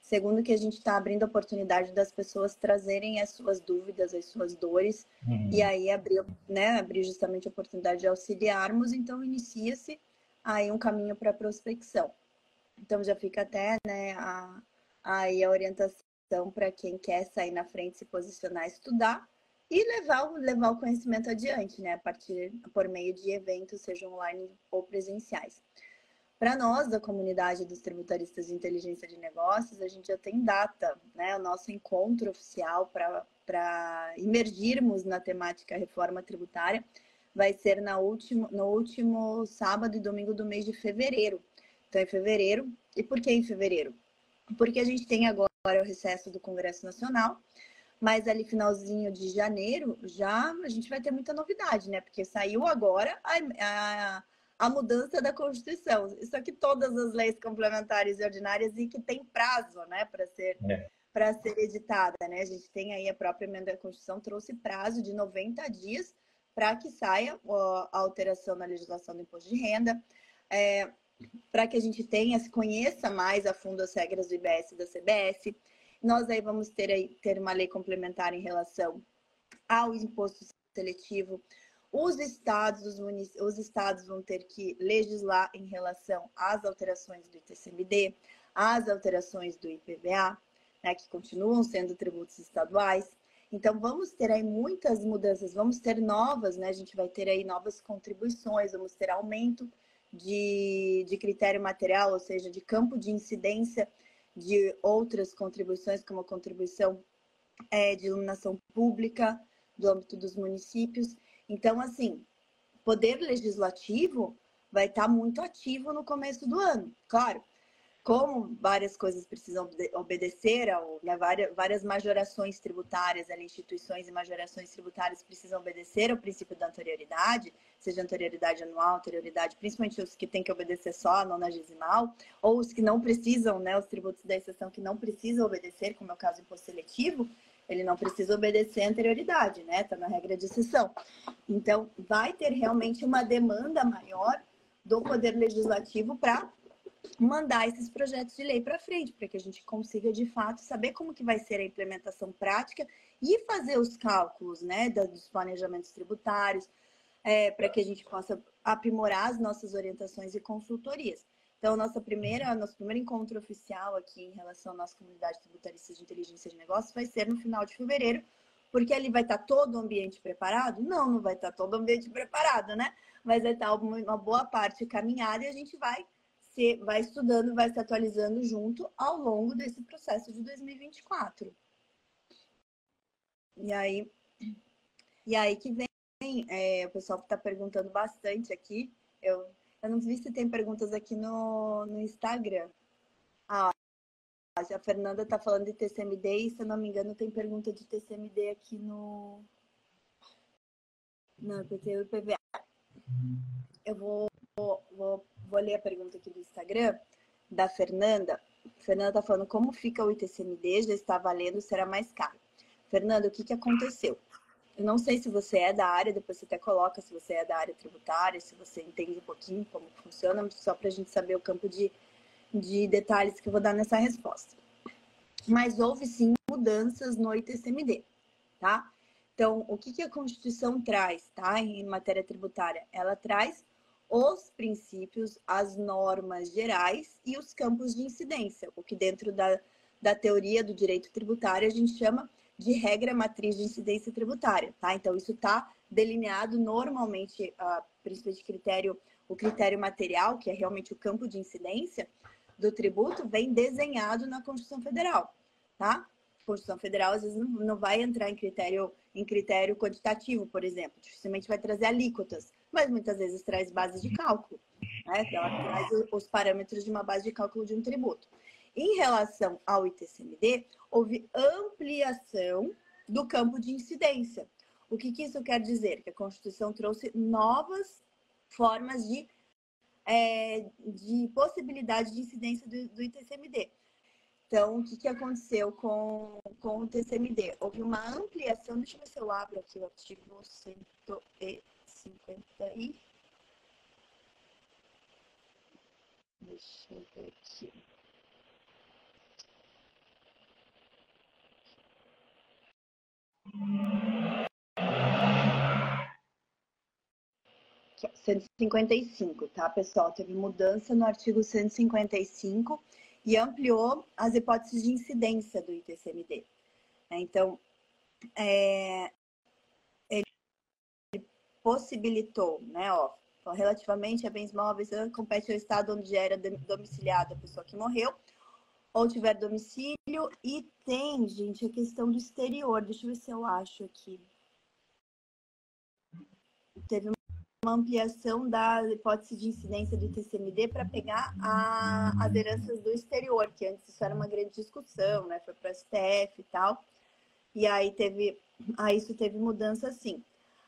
Segundo, que a gente está abrindo a oportunidade das pessoas trazerem as suas dúvidas, as suas dores, uhum. e aí abrir, né, abrir justamente a oportunidade de auxiliarmos, então inicia-se aí um caminho para prospecção. Então já fica até né, a, aí a orientação para quem quer sair na frente, se posicionar, estudar e levar, levar o conhecimento adiante, né? A partir por meio de eventos, sejam online ou presenciais. Para nós, da comunidade dos tributaristas de inteligência de negócios, a gente já tem data, né? O nosso encontro oficial para emergirmos na temática reforma tributária vai ser na último, no último sábado e domingo do mês de fevereiro. Então, em fevereiro. E por que em fevereiro? Porque a gente tem agora o recesso do Congresso Nacional, mas ali finalzinho de janeiro já a gente vai ter muita novidade, né? Porque saiu agora a, a a mudança da Constituição. Isso aqui todas as leis complementares e ordinárias e que tem prazo, né, para ser é. para ser editada, né? A gente tem aí a própria emenda da Constituição trouxe prazo de 90 dias para que saia a alteração na legislação do imposto de renda, é, para que a gente tenha, se conheça mais a fundo as regras do IBS e da CBS. Nós aí vamos ter aí ter uma lei complementar em relação ao imposto seletivo, os estados, os, os estados vão ter que legislar em relação às alterações do ITCMD, às alterações do IPVA, né, que continuam sendo tributos estaduais. Então, vamos ter aí muitas mudanças, vamos ter novas, né? A gente vai ter aí novas contribuições, vamos ter aumento de, de critério material, ou seja, de campo de incidência de outras contribuições, como a contribuição é, de iluminação pública do âmbito dos municípios. Então, assim, poder legislativo vai estar muito ativo no começo do ano. Claro, como várias coisas precisam obedecer, ao, né, várias, várias majorações tributárias, ali, instituições e majorações tributárias precisam obedecer ao princípio da anterioridade, seja anterioridade anual, anterioridade, principalmente os que têm que obedecer só a nonagesimal, ou os que não precisam, né, os tributos da exceção que não precisam obedecer, como é o caso do imposto seletivo, ele não precisa obedecer a anterioridade, né? Está na regra de exceção. Então, vai ter realmente uma demanda maior do Poder Legislativo para mandar esses projetos de lei para frente, para que a gente consiga de fato saber como que vai ser a implementação prática e fazer os cálculos, né, dos planejamentos tributários, é, para que a gente possa aprimorar as nossas orientações e consultorias. Então, nossa primeira, nosso primeiro encontro oficial aqui em relação à nossa comunidade tributarista de inteligência de negócios vai ser no final de fevereiro, porque ali vai estar todo o ambiente preparado? Não, não vai estar todo o ambiente preparado, né? Mas vai estar uma boa parte caminhada e a gente vai se, vai estudando, vai se atualizando junto ao longo desse processo de 2024. E aí, e aí que vem, é, o pessoal está perguntando bastante aqui. Eu, eu não vi se tem perguntas aqui no, no Instagram. Ah, a Fernanda está falando de TCMD e, se eu não me engano, tem pergunta de TCMD aqui no. No PTU e PVA. Eu vou, vou, vou, ler a pergunta aqui do Instagram da Fernanda. Fernanda está falando como fica o ITCMD, já está valendo, será mais caro. Fernanda, o que, que aconteceu? Eu não sei se você é da área, depois você até coloca se você é da área tributária, se você entende um pouquinho como funciona, só para a gente saber o campo de de detalhes que eu vou dar nessa resposta. Mas houve sim mudanças no ITCMD, tá? Então, o que, que a Constituição traz, tá? Em matéria tributária? Ela traz os princípios, as normas gerais e os campos de incidência, o que dentro da, da teoria do direito tributário a gente chama de regra matriz de incidência tributária, tá? Então, isso está delineado normalmente, a princípio de critério, o critério material, que é realmente o campo de incidência, do tributo vem desenhado na Constituição Federal, tá? Constituição Federal às vezes não, não vai entrar em critério, em critério quantitativo, por exemplo, dificilmente vai trazer alíquotas, mas muitas vezes traz bases de cálculo, né? Então, ela traz os parâmetros de uma base de cálculo de um tributo. Em relação ao ITCMD, houve ampliação do campo de incidência. O que, que isso quer dizer? Que a Constituição trouxe novas formas de é, de possibilidade de incidência do, do ITCMD. Então, o que, que aconteceu com, com o TCMD? Houve uma ampliação, deixa eu ver se eu abro aqui o artigo 150 e... Deixa eu ver aqui. 155, tá, pessoal? Teve mudança no artigo 155 e ampliou as hipóteses de incidência do ITCMD. Né? Então, é, ele possibilitou, né, ó, relativamente a bens móveis, compete ao estado onde era domiciliada a pessoa que morreu, ou tiver domicílio, e tem, gente, a questão do exterior. Deixa eu ver se eu acho aqui. Teve uma ampliação da hipótese de incidência do TCMD para pegar a, as heranças do exterior, que antes isso era uma grande discussão, né? Foi para o STF e tal. E aí teve, aí isso teve mudança sim.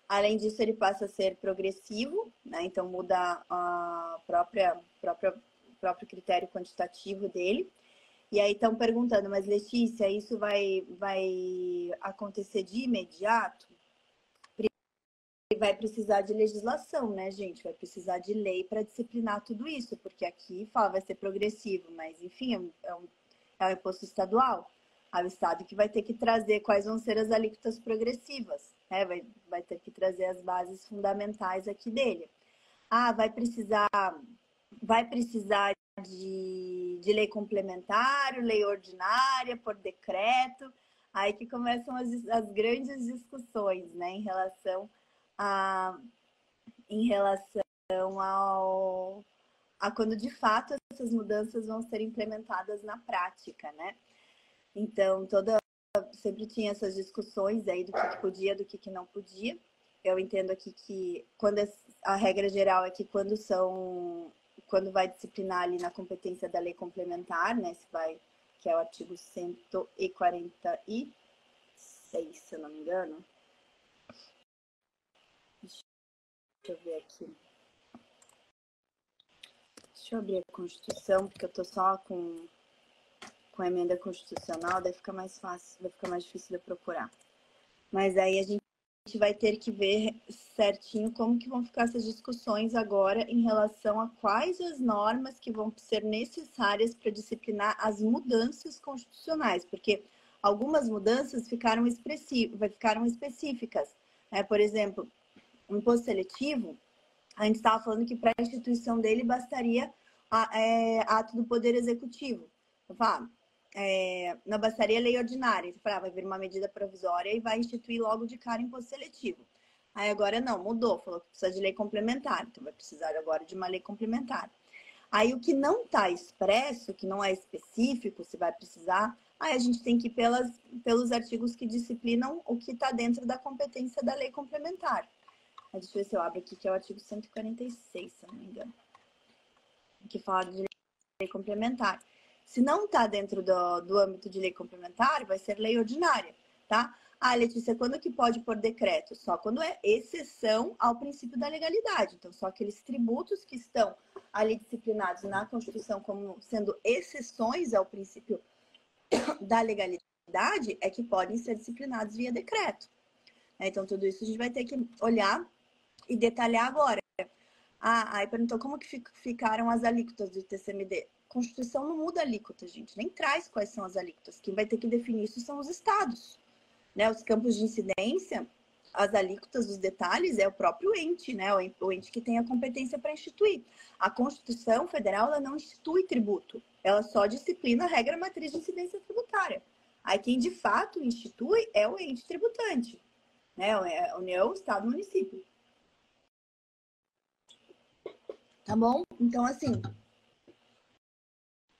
Além disso, ele passa a ser progressivo, né? Então muda a própria, própria próprio critério quantitativo dele. E aí estão perguntando, mas Letícia, isso vai, vai acontecer de imediato? vai precisar de legislação, né, gente? Vai precisar de lei para disciplinar tudo isso, porque aqui fala vai ser progressivo, mas enfim, é um, é um, é um imposto estadual. É o Estado que vai ter que trazer quais vão ser as alíquotas progressivas, né? Vai, vai ter que trazer as bases fundamentais aqui dele. Ah, vai precisar, vai precisar de, de lei complementar, lei ordinária, por decreto. Aí que começam as, as grandes discussões, né, em relação a, em relação ao a quando de fato essas mudanças vão ser implementadas na prática, né? Então, toda sempre tinha essas discussões aí do que, que podia, do que, que não podia. Eu entendo aqui que quando a regra geral é que quando são quando vai disciplinar ali na competência da lei complementar, né, se vai que é o artigo 146, se eu não me engano, Deixa eu ver aqui. Deixa eu abrir a Constituição, porque eu tô só com, com a emenda constitucional, daí fica mais fácil, vai ficar mais difícil de procurar. Mas aí a gente vai ter que ver certinho como que vão ficar essas discussões agora em relação a quais as normas que vão ser necessárias para disciplinar as mudanças constitucionais, porque algumas mudanças ficaram, ficaram específicas. Né? Por exemplo, o imposto seletivo, a gente estava falando que para a instituição dele bastaria a, é, ato do Poder Executivo. Eu falo, é, não bastaria lei ordinária. Você fala, ah, vai vir uma medida provisória e vai instituir logo de cara imposto seletivo. Aí agora não, mudou, falou que precisa de lei complementar, então vai precisar agora de uma lei complementar. Aí o que não está expresso, que não é específico, se vai precisar, aí a gente tem que ir pelas, pelos artigos que disciplinam o que está dentro da competência da lei complementar. Deixa eu ver se eu abro aqui, que é o artigo 146, se não me engano, que fala de lei complementar. Se não está dentro do, do âmbito de lei complementar, vai ser lei ordinária, tá? Ah, Letícia, quando que pode por decreto? Só quando é exceção ao princípio da legalidade. Então, só aqueles tributos que estão ali disciplinados na Constituição como sendo exceções ao princípio da legalidade é que podem ser disciplinados via decreto. Então, tudo isso a gente vai ter que olhar e detalhar agora. Ah, aí perguntou como que ficaram as alíquotas do TCMD. Constituição não muda alíquota, gente, nem traz quais são as alíquotas. Quem vai ter que definir isso são os estados. Né? Os campos de incidência, as alíquotas, os detalhes, é o próprio ente, né? O ente que tem a competência para instituir. A Constituição Federal ela não institui tributo, ela só disciplina a regra matriz de incidência tributária. Aí quem de fato institui é o ente tributante, né? É União, Estado, Município. Tá bom? Então, assim,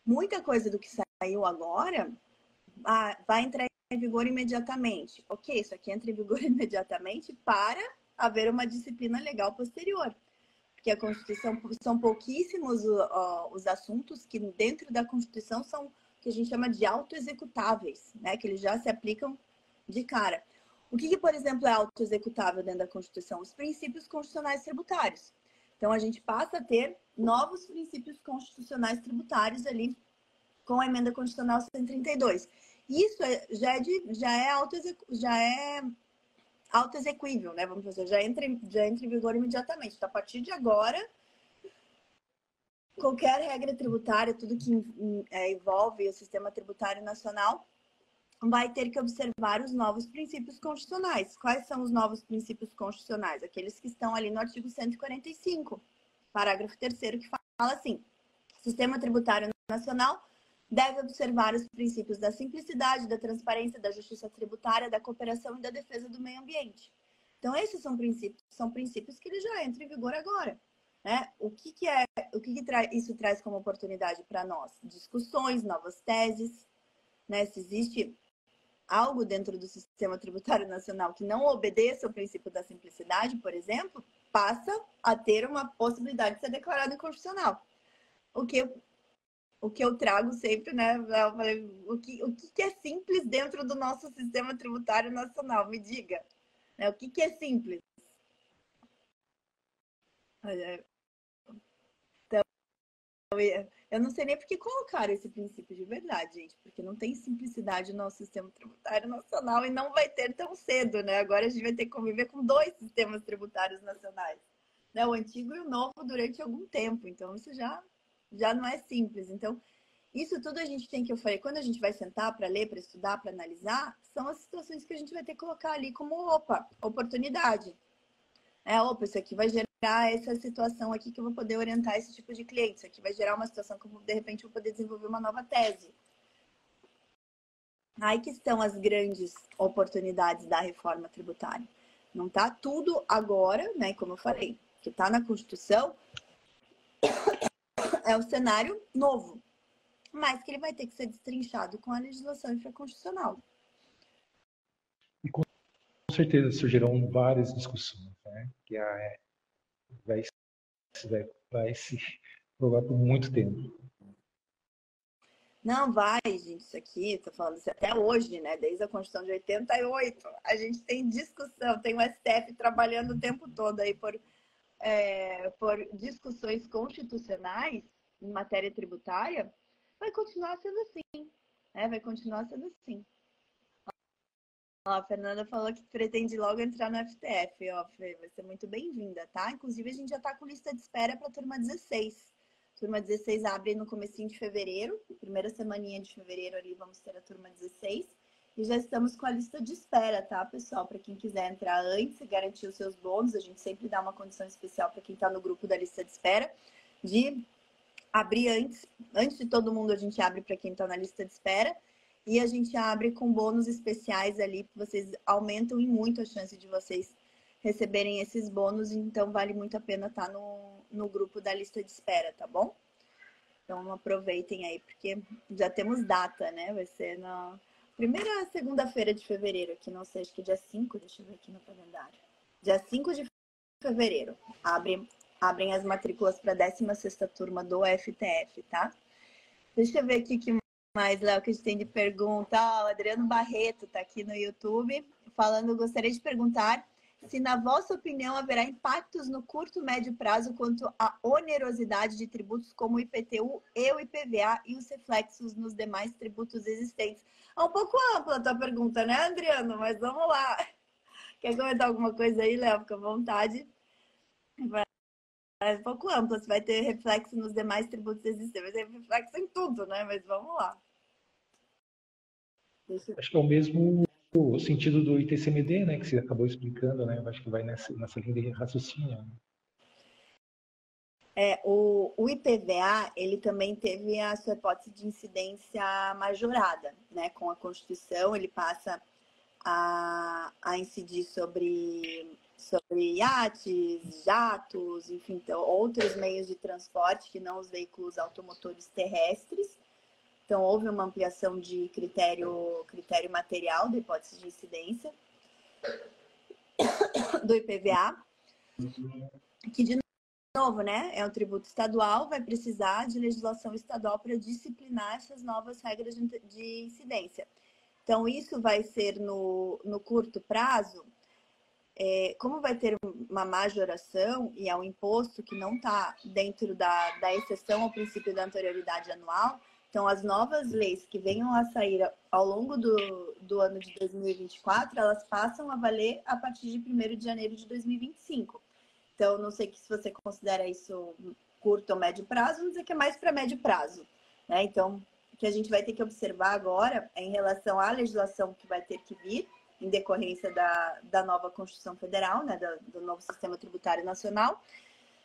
muita coisa do que saiu agora vai entrar em vigor imediatamente. Ok, isso aqui entra em vigor imediatamente para haver uma disciplina legal posterior. Porque a Constituição são pouquíssimos os assuntos que dentro da Constituição são que a gente chama de autoexecutáveis, né? Que eles já se aplicam de cara. O que, que por exemplo, é autoexecutável dentro da Constituição? Os princípios constitucionais tributários. Então, a gente passa a ter novos princípios constitucionais tributários ali com a emenda constitucional 132. Isso é, já é, já é, auto, já é auto-execuível, né? Vamos dizer, já entra, já entra em vigor imediatamente. Então, a partir de agora, qualquer regra tributária, tudo que é, envolve o sistema tributário nacional, vai ter que observar os novos princípios constitucionais. Quais são os novos princípios constitucionais? Aqueles que estão ali no artigo 145, parágrafo 3 que fala assim: Sistema tributário nacional deve observar os princípios da simplicidade, da transparência, da justiça tributária, da cooperação e da defesa do meio ambiente. Então, esses são princípios, são princípios que ele já entram em vigor agora. Né? O que, que é, o que, que tra isso traz como oportunidade para nós? Discussões, novas teses, né? Se existe algo dentro do sistema tributário nacional que não obedeça ao princípio da simplicidade, por exemplo, passa a ter uma possibilidade de ser declarado inconstitucional. O que eu, o que eu trago sempre, né? O que, o que é simples dentro do nosso sistema tributário nacional? Me diga. Né? O que, que é simples? Então, eu não sei nem por que colocaram esse princípio de verdade, gente, porque não tem simplicidade no nosso sistema tributário nacional e não vai ter tão cedo, né? Agora a gente vai ter que conviver com dois sistemas tributários nacionais, né? O antigo e o novo durante algum tempo. Então isso já já não é simples. Então isso tudo a gente tem que eu falei, quando a gente vai sentar para ler, para estudar, para analisar, são as situações que a gente vai ter que colocar ali como opa, oportunidade. É, opa, isso aqui vai gerar essa situação aqui que eu vou poder orientar esse tipo de cliente. Isso aqui vai gerar uma situação que eu, de repente, vou poder desenvolver uma nova tese. Aí que estão as grandes oportunidades da reforma tributária. Não está tudo agora, né? Como eu falei, que está na Constituição, é o cenário novo, mas que ele vai ter que ser destrinchado com a legislação infraconstitucional. E com certeza surgirão várias discussões, né? Que é vai, vai, vai se provar por muito tempo. Não, vai, gente, isso aqui, tô falando isso até hoje, né? Desde a Constituição de 88, a gente tem discussão, tem o STF trabalhando o tempo todo aí por, é, por discussões constitucionais em matéria tributária, vai continuar sendo assim, né? Vai continuar sendo assim. A Fernanda falou que pretende logo entrar no FTF. Ó, Fê, vai ser muito bem-vinda, tá? Inclusive, a gente já tá com lista de espera para turma 16. Turma 16 abre no comecinho de fevereiro, primeira semaninha de fevereiro ali vamos ter a turma 16. E já estamos com a lista de espera, tá, pessoal? Para quem quiser entrar antes e garantir os seus bônus, a gente sempre dá uma condição especial para quem está no grupo da lista de espera de abrir antes, antes de todo mundo a gente abre para quem está na lista de espera e a gente abre com bônus especiais ali, vocês aumentam muito a chance de vocês receberem esses bônus, então vale muito a pena estar tá no, no grupo da lista de espera, tá bom? Então aproveitem aí, porque já temos data, né? Vai ser na primeira segunda-feira de fevereiro, que não sei, acho que dia 5, deixa eu ver aqui no calendário. Dia 5 de fevereiro, abre, abrem as matrículas para a 16 turma do FTF, tá? Deixa eu ver aqui que mais, Léo, que a gente tem de pergunta. O Adriano Barreto está aqui no YouTube falando, gostaria de perguntar se, na vossa opinião, haverá impactos no curto e médio prazo quanto à onerosidade de tributos como o IPTU e o IPVA e os reflexos nos demais tributos existentes. É um pouco ampla a tua pergunta, né, Adriano? Mas vamos lá. Quer comentar alguma coisa aí, Léo? Fica à vontade. É um pouco ampla, se vai ter reflexo nos demais tributos existentes. Vai ter reflexo em tudo, né? Mas vamos lá. Acho que é o mesmo o sentido do ITCMD, né, que você acabou explicando, né, acho que vai nessa, nessa linha de raciocínio. Né? É, o, o, IPVA, ele também teve a sua hipótese de incidência majorada, né, com a Constituição, ele passa a, a incidir sobre, sobre iates, jatos, enfim, então, outros meios de transporte que não os veículos automotores terrestres, então, houve uma ampliação de critério, critério material da hipótese de incidência do IPVA, que, de novo, né, é um tributo estadual, vai precisar de legislação estadual para disciplinar essas novas regras de, incidência. Então, isso vai ser no, no curto prazo, é, como vai ter uma majoração e é um imposto que não está dentro da, da exceção ao princípio da anterioridade anual, então, as novas leis que venham a sair ao longo do, do ano de 2024, elas passam a valer a partir de 1 de janeiro de 2025. Então, não sei se você considera isso curto ou médio prazo, vamos dizer que é mais para médio prazo. Né? Então, o que a gente vai ter que observar agora é em relação à legislação que vai ter que vir em decorrência da, da nova Constituição Federal, né, do, do novo Sistema Tributário Nacional,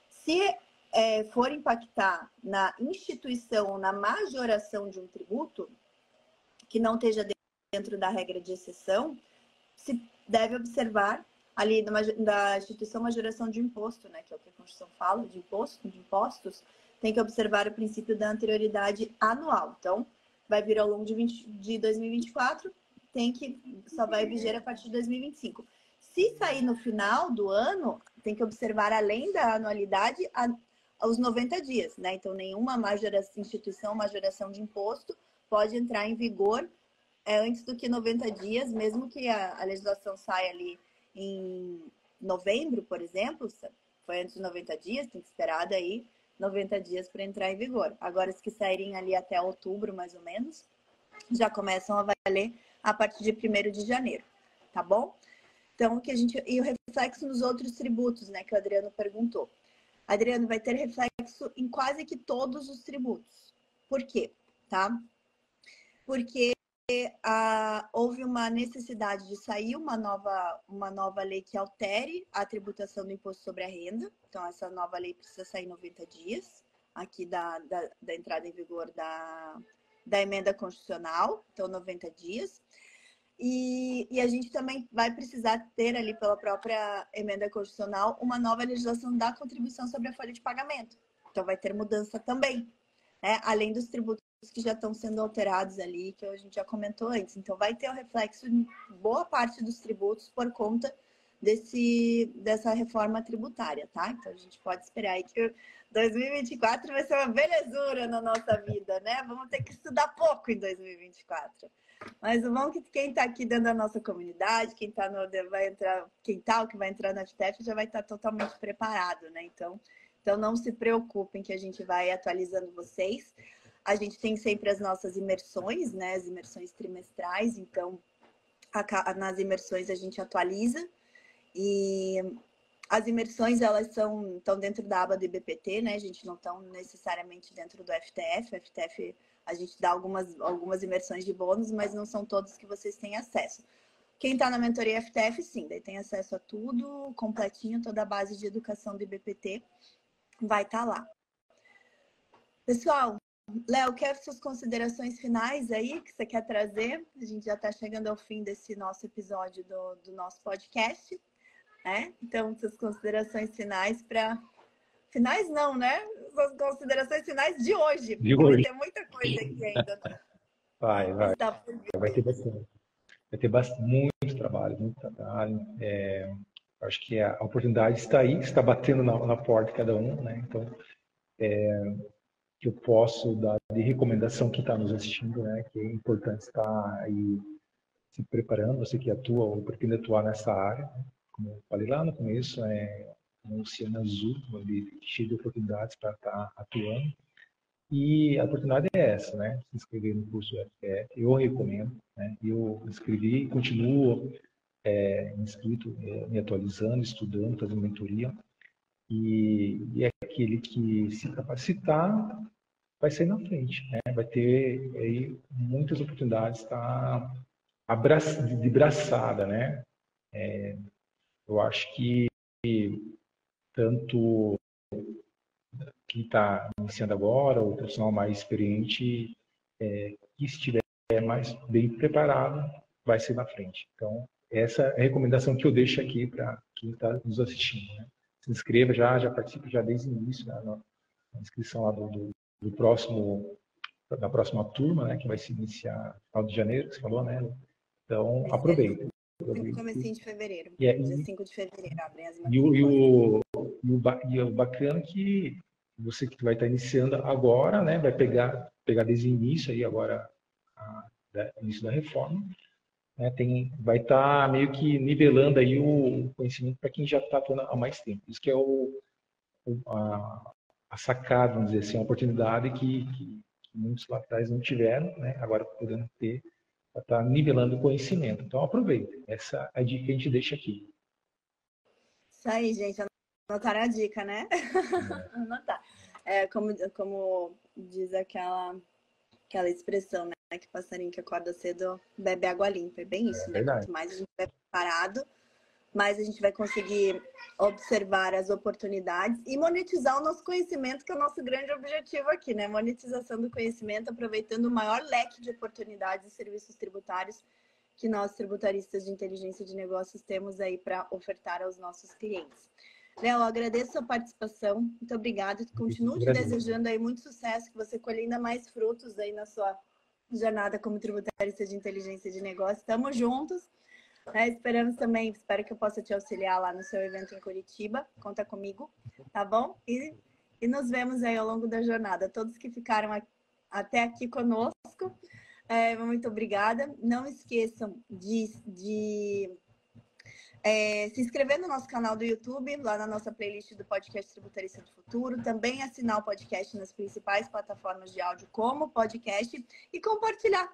se é, for impactar na instituição ou na majoração de um tributo, que não esteja dentro da regra de exceção, se deve observar ali da instituição majoração de imposto, né, que é o que a Constituição fala, de imposto, de impostos, tem que observar o princípio da anterioridade anual. Então, vai vir ao longo de, 20, de 2024, tem que só vai viger a partir de 2025. Se sair no final do ano, tem que observar além da anualidade a aos 90 dias, né? Então, nenhuma majoração, instituição, majoração de imposto pode entrar em vigor é, antes do que 90 dias, mesmo que a, a legislação saia ali em novembro, por exemplo, foi antes de 90 dias, tem que esperar daí 90 dias para entrar em vigor. Agora, os que saírem ali até outubro, mais ou menos, já começam a valer a partir de 1 de janeiro, tá bom? Então, que a gente. E o reflexo nos outros tributos, né, que o Adriano perguntou. Adriano, vai ter reflexo em quase que todos os tributos. Por quê? Tá? Porque ah, houve uma necessidade de sair uma nova, uma nova lei que altere a tributação do imposto sobre a renda. Então, essa nova lei precisa sair 90 dias, aqui da, da, da entrada em vigor da, da emenda constitucional, então 90 dias. E, e, a gente também vai precisar ter ali pela própria emenda constitucional uma nova legislação da contribuição sobre a folha de pagamento. Então vai ter mudança também, né? além dos tributos que já estão sendo alterados ali, que a gente já comentou antes. Então vai ter o reflexo em boa parte dos tributos por conta desse, dessa reforma tributária, tá? Então a gente pode esperar aí que 2024 vai ser uma belezura na nossa vida, né? Vamos ter que estudar pouco em 2024. Mas o bom é que quem está aqui dentro da nossa comunidade, quem está no vai entrar, quem tá, que vai entrar na FTF já vai estar tá totalmente preparado, né? Então, então não se preocupem que a gente vai atualizando vocês. A gente tem sempre as nossas imersões, né? As imersões trimestrais, então a, nas imersões a gente atualiza e as imersões elas são estão dentro da aba do IBPT, né? A gente não estão necessariamente dentro do FTF. O FTF a gente dá algumas, algumas imersões de bônus, mas não são todos que vocês têm acesso. Quem está na mentoria FTF, sim, daí tem acesso a tudo, completinho, toda a base de educação do IBPT vai estar tá lá. Pessoal, Léo, quer suas considerações finais aí que você quer trazer? A gente já está chegando ao fim desse nosso episódio do, do nosso podcast. Né? Então, suas considerações finais para. Finais não, né? Suas considerações finais de hoje. De hoje. Vai ter muita coisa aqui ainda. Vai, vai. Tá vai ter bastante. Vai ter bastante, muito trabalho, muito trabalho. É, acho que a oportunidade está aí, está batendo na, na porta de cada um, né? Então, é, que eu posso dar de recomendação que está nos assistindo, né? Que é importante estar aí se preparando, você que atua ou pretende atuar nessa área. Né? Como eu falei lá no começo, é um oceano azul, cheio de oportunidades para estar tá atuando. E a oportunidade é essa, né? Se inscrever no curso FPF, eu recomendo, né? Eu inscrevi continuo é, inscrito, é, me atualizando, estudando, fazendo mentoria. E, e, é aquele que se capacitar vai sair na frente, né? vai ter aí muitas oportunidades tá abraça, de braçada, né? É, eu acho que tanto quem está iniciando agora, o profissional mais experiente, é, que estiver mais bem preparado, vai ser na frente. Então, essa é a recomendação que eu deixo aqui para quem está nos assistindo. Né? Se inscreva já, já participe já desde o início, né, na inscrição lá do, do, do, próximo, da próxima turma, né, que vai se iniciar no final de janeiro, que você falou, né? Então, aproveite. Comecinho de fevereiro. E dia 5 de fevereiro abrem as e o, e, o, e, o, e o bacana é que você que vai estar iniciando agora, né, vai pegar, pegar desde o início aí agora, a, da, início da reforma, né, tem, vai estar meio que nivelando aí o conhecimento para quem já está há mais tempo. Isso que é o, a, a sacada, vamos dizer assim, a oportunidade que, que, que muitos lá atrás não tiveram, né, agora podendo ter está nivelando o conhecimento. Então, aproveite. Essa é a dica que a gente deixa aqui. Isso aí, gente. Anotar a dica, né? É. Anotar. É, como, como diz aquela, aquela expressão, né? Que passarinho que acorda cedo bebe água limpa. É bem isso, é né? Quanto mais a gente vai preparado, mais a gente vai conseguir observar as oportunidades e monetizar o nosso conhecimento, que é o nosso grande objetivo aqui, né? Monetização do conhecimento, aproveitando o maior leque de oportunidades e serviços tributários que nós, tributaristas de inteligência de negócios, temos aí para ofertar aos nossos clientes. Léo, agradeço a participação, muito obrigada. Continuo te desejando aí muito sucesso, que você colhe ainda mais frutos aí na sua jornada como tributarista de inteligência de negócios. Estamos juntos. É, esperamos também, espero que eu possa te auxiliar lá no seu evento em Curitiba. Conta comigo, tá bom? E, e nos vemos aí ao longo da jornada. Todos que ficaram até aqui conosco, é, muito obrigada. Não esqueçam de, de é, se inscrever no nosso canal do YouTube, lá na nossa playlist do podcast Tributarista do Futuro. Também assinar o podcast nas principais plataformas de áudio, como podcast, e compartilhar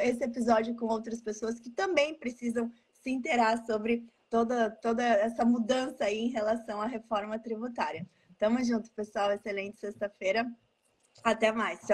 esse episódio com outras pessoas que também precisam se inteirar sobre toda, toda essa mudança aí em relação à reforma tributária. Tamo junto, pessoal. Excelente sexta-feira. Até mais. Tchau.